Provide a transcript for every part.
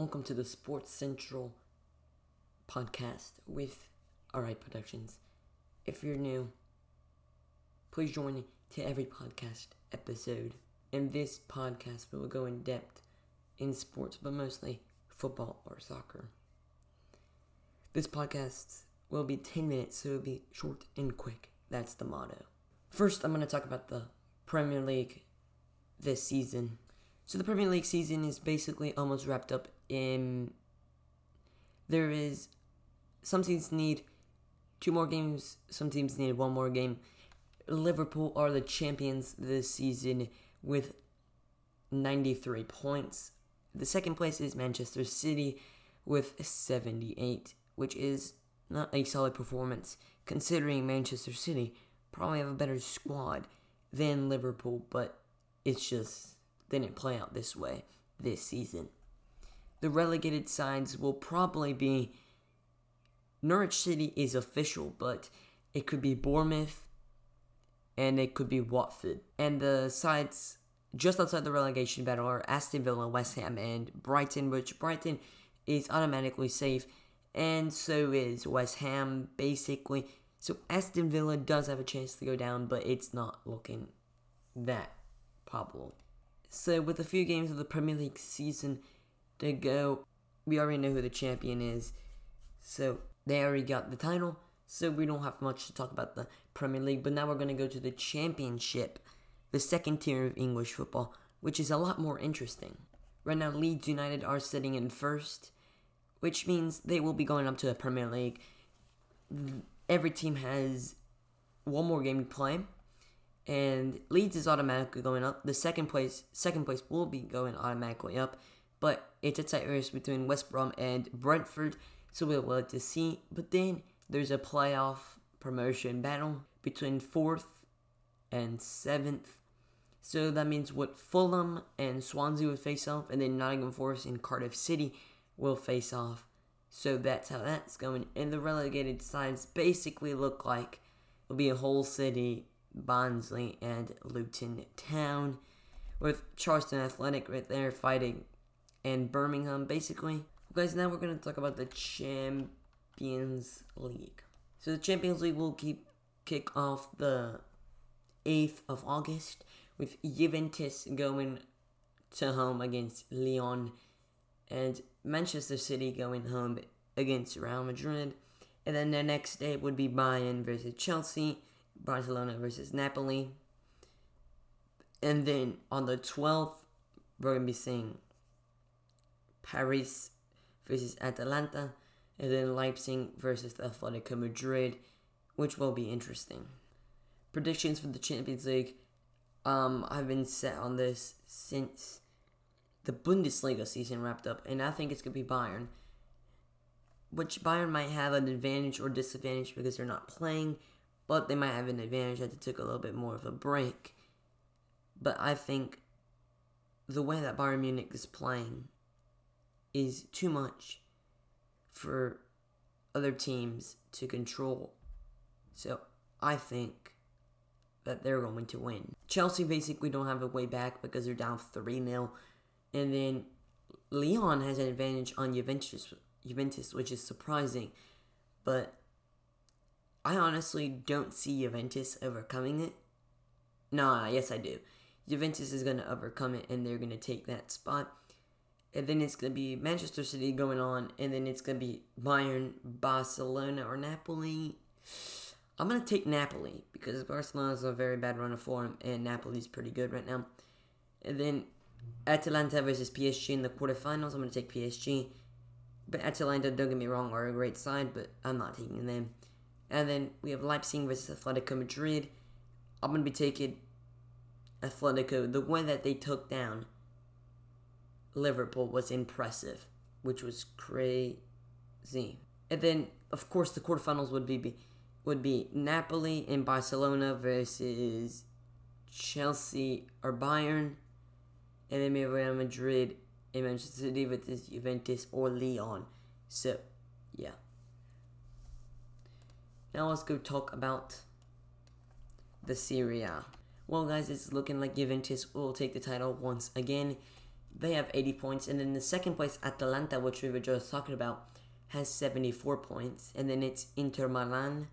Welcome to the Sports Central podcast with Alright Productions. If you're new, please join to every podcast episode. In this podcast, we will go in depth in sports, but mostly football or soccer. This podcast will be 10 minutes, so it'll be short and quick. That's the motto. First, I'm going to talk about the Premier League this season. So the Premier League season is basically almost wrapped up in there is some teams need two more games, some teams need one more game. Liverpool are the champions this season with 93 points. The second place is Manchester City with 78, which is not a solid performance considering Manchester City probably have a better squad than Liverpool, but it's just they didn't play out this way this season. The relegated sides will probably be Norwich City is official, but it could be Bournemouth and it could be Watford. And the sides just outside the relegation battle are Aston Villa, West Ham, and Brighton, which Brighton is automatically safe, and so is West Ham, basically. So Aston Villa does have a chance to go down, but it's not looking that probable. So, with a few games of the Premier League season to go, we already know who the champion is. So, they already got the title. So, we don't have much to talk about the Premier League. But now we're going to go to the Championship, the second tier of English football, which is a lot more interesting. Right now, Leeds United are sitting in first, which means they will be going up to the Premier League. Every team has one more game to play and Leeds is automatically going up. The second place, second place will be going automatically up, but it's a tight race between West Brom and Brentford, so we'll wait to see. But then there's a playoff promotion battle between fourth and seventh. So that means what Fulham and Swansea will face off, and then Nottingham Forest and Cardiff City will face off. So that's how that's going. And the relegated sides basically look like it'll be a Hull City Barnsley, and Luton Town, with Charlton Athletic right there fighting, and Birmingham basically. Guys, now we're going to talk about the Champions League. So the Champions League will keep kick off the 8th of August with Juventus going to home against Lyon and Manchester City going home against Real Madrid. And then the next day would be Bayern versus Chelsea Barcelona versus Napoli. And then on the 12th, we're going to be seeing Paris versus Atalanta. And then Leipzig versus Atletico Madrid, which will be interesting. Predictions for the Champions League. Um, I've been set on this since the Bundesliga season wrapped up, and I think it's going to be Bayern. Which Bayern might have an advantage or disadvantage because they're not playing but they might have an advantage that they took a little bit more of a break. But I think the way that Bayern Munich is playing is too much for other teams to control. So I think that they're going to win. Chelsea basically don't have a way back because they're down 3 0. And then Lyon has an advantage on Juventus, Juventus, which is surprising. But I honestly don't see Juventus overcoming it. Nah, yes I do. Juventus is going to overcome it and they're going to take that spot. And then it's going to be Manchester City going on, and then it's going to be Bayern, Barcelona, or Napoli. I'm going to take Napoli because Barcelona has a very bad run of form, and Napoli's pretty good right now. And then Atalanta versus PSG in the quarterfinals. I'm going to take PSG. But Atalanta, don't get me wrong, are a great side, but I'm not taking them. And then we have Leipzig versus Atletico Madrid. I'm going to be taking Atletico. The way that they took down Liverpool was impressive, which was crazy. And then, of course, the quarterfinals would be would be Napoli and Barcelona versus Chelsea or Bayern, and then maybe Real Madrid and Manchester City versus Juventus or Lyon. So, yeah. Now let's go talk about the Serie A. Well, guys, it's looking like Juventus will take the title once again. They have 80 points. And then the second place, Atalanta, which we were just talking about, has 74 points. And then it's Inter Milan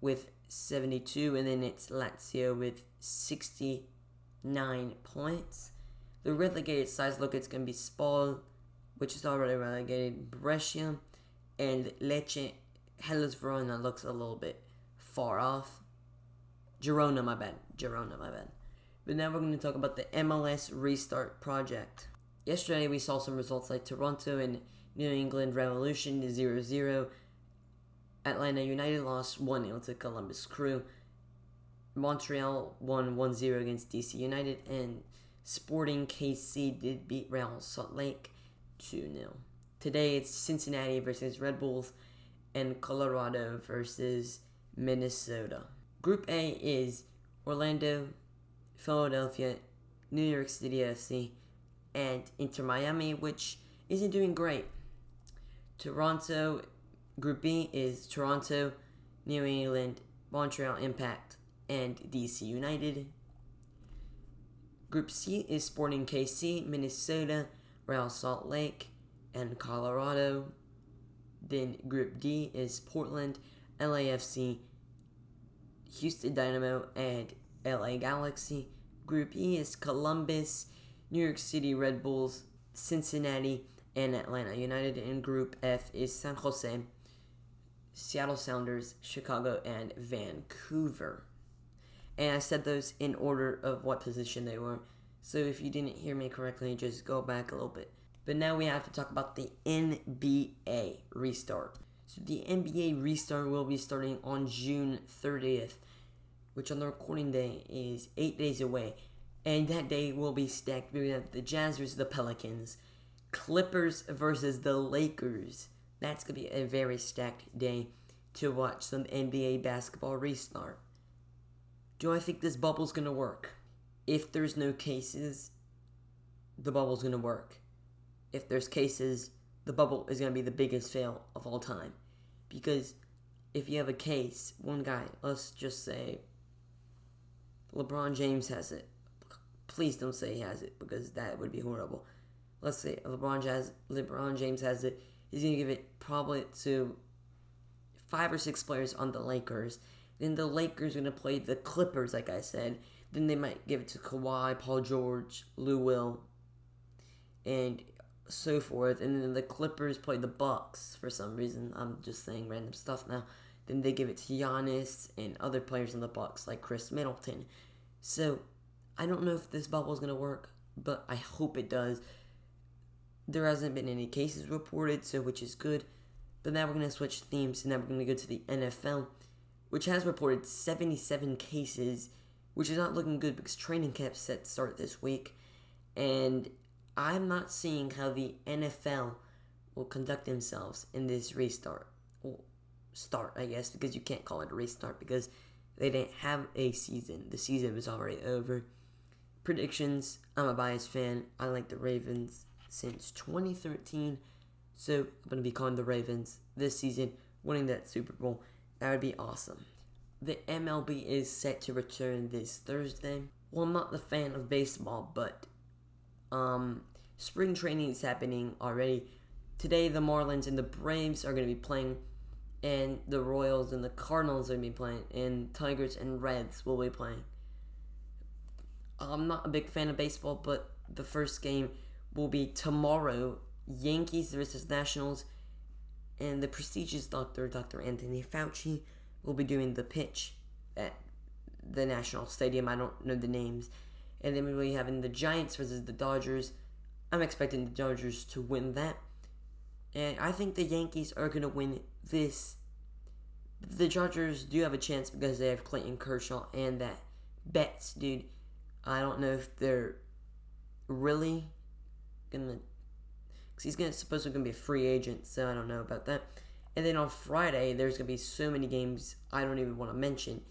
with 72. And then it's Lazio with 69 points. The relegated sides look it's going to be Spal, which is already relegated, Brescia, and Lecce. Hellas Verona looks a little bit far off. Girona, my bad. Girona, my bad. But now we're going to talk about the MLS Restart Project. Yesterday we saw some results like Toronto and New England Revolution 0 0. Atlanta United lost 1 0 to Columbus Crew. Montreal won 1 0 against DC United. And Sporting KC did beat Real Salt Lake 2 0. Today it's Cincinnati versus Red Bulls and Colorado versus Minnesota. Group A is Orlando, Philadelphia, New York City FC, and Inter Miami, which isn't doing great. Toronto, Group B is Toronto, New England, Montreal Impact, and DC United. Group C is Sporting KC, Minnesota, Real Salt Lake, and Colorado. Then Group D is Portland, LAFC, Houston Dynamo, and LA Galaxy. Group E is Columbus, New York City Red Bulls, Cincinnati, and Atlanta United. And Group F is San Jose, Seattle Sounders, Chicago, and Vancouver. And I said those in order of what position they were. So if you didn't hear me correctly, just go back a little bit. But now we have to talk about the NBA restart. So the NBA restart will be starting on June 30th, which on the recording day is eight days away. And that day will be stacked. We have the Jazz versus the Pelicans, Clippers versus the Lakers. That's going to be a very stacked day to watch some NBA basketball restart. Do I think this bubble's going to work? If there's no cases, the bubble's going to work. If there's cases, the bubble is going to be the biggest fail of all time. Because if you have a case, one guy, let's just say LeBron James has it. Please don't say he has it because that would be horrible. Let's say LeBron, has, LeBron James has it. He's going to give it probably to five or six players on the Lakers. Then the Lakers are going to play the Clippers, like I said. Then they might give it to Kawhi, Paul George, Lou Will, and so forth. And then the Clippers play the Bucks for some reason. I'm just saying random stuff now. Then they give it to Giannis and other players in the Bucks like Khris Middleton. So I don't know if this bubble is gonna work, but I hope it does. There hasn't been any cases reported, so which is good. But now we're gonna switch themes, and now we're gonna go to the NFL, which has reported 77 cases, which is not looking good because training camp's set start this week, and I'm not seeing how the NFL will conduct themselves in this restart. Well, start, I guess, because you can't call it a restart because they didn't have a season. The season was already over. Predictions I'm a biased fan. I like the Ravens since 2013. So I'm going to be calling the Ravens this season, winning that Super Bowl. That would be awesome. The MLB is set to return this Thursday. Well, I'm not the fan of baseball, but um, spring training is happening already. Today, the Marlins and the Braves are going to be playing, and the Royals and the Cardinals to be playing, and Tigers and Reds will be playing. I'm not a big fan of baseball, but the first game will be tomorrow Yankees versus Nationals, and the prestigious doctor, Dr. Anthony Fauci, will be doing the pitch at the National Stadium. I don't know the names. And then we'll be having the Giants versus the Dodgers. I'm expecting the Dodgers to win that. And I think the Yankees are going to win this. The Chargers do have a chance because they have Clayton Kershaw and that Betts, dude. I don't know if they're really gonna, because he's gonna supposed to gonna be a free agent, so I don't know about that. And then on Friday, there's gonna be so many games I don't even want to mention.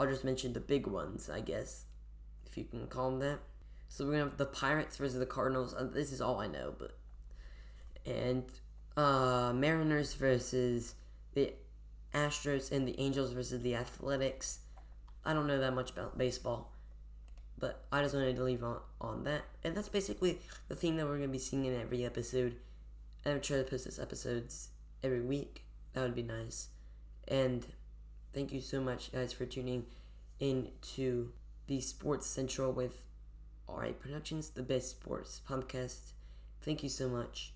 I'll just mention the big ones, I guess, if you can call them that. So we're gonna have the Pirates versus the Cardinals. Uh, this is all I know, but and uh, Mariners versus the Astros and the Angels versus the Athletics. I don't know that much about baseball. But I just wanted to leave on, on that. And that's basically the theme that we're going to be seeing in every episode. I'm trying to post this episodes every week. That would be nice. And thank you so much, guys, for tuning in to the Sports Central with Alright Productions, the best sports podcast. Thank you so much.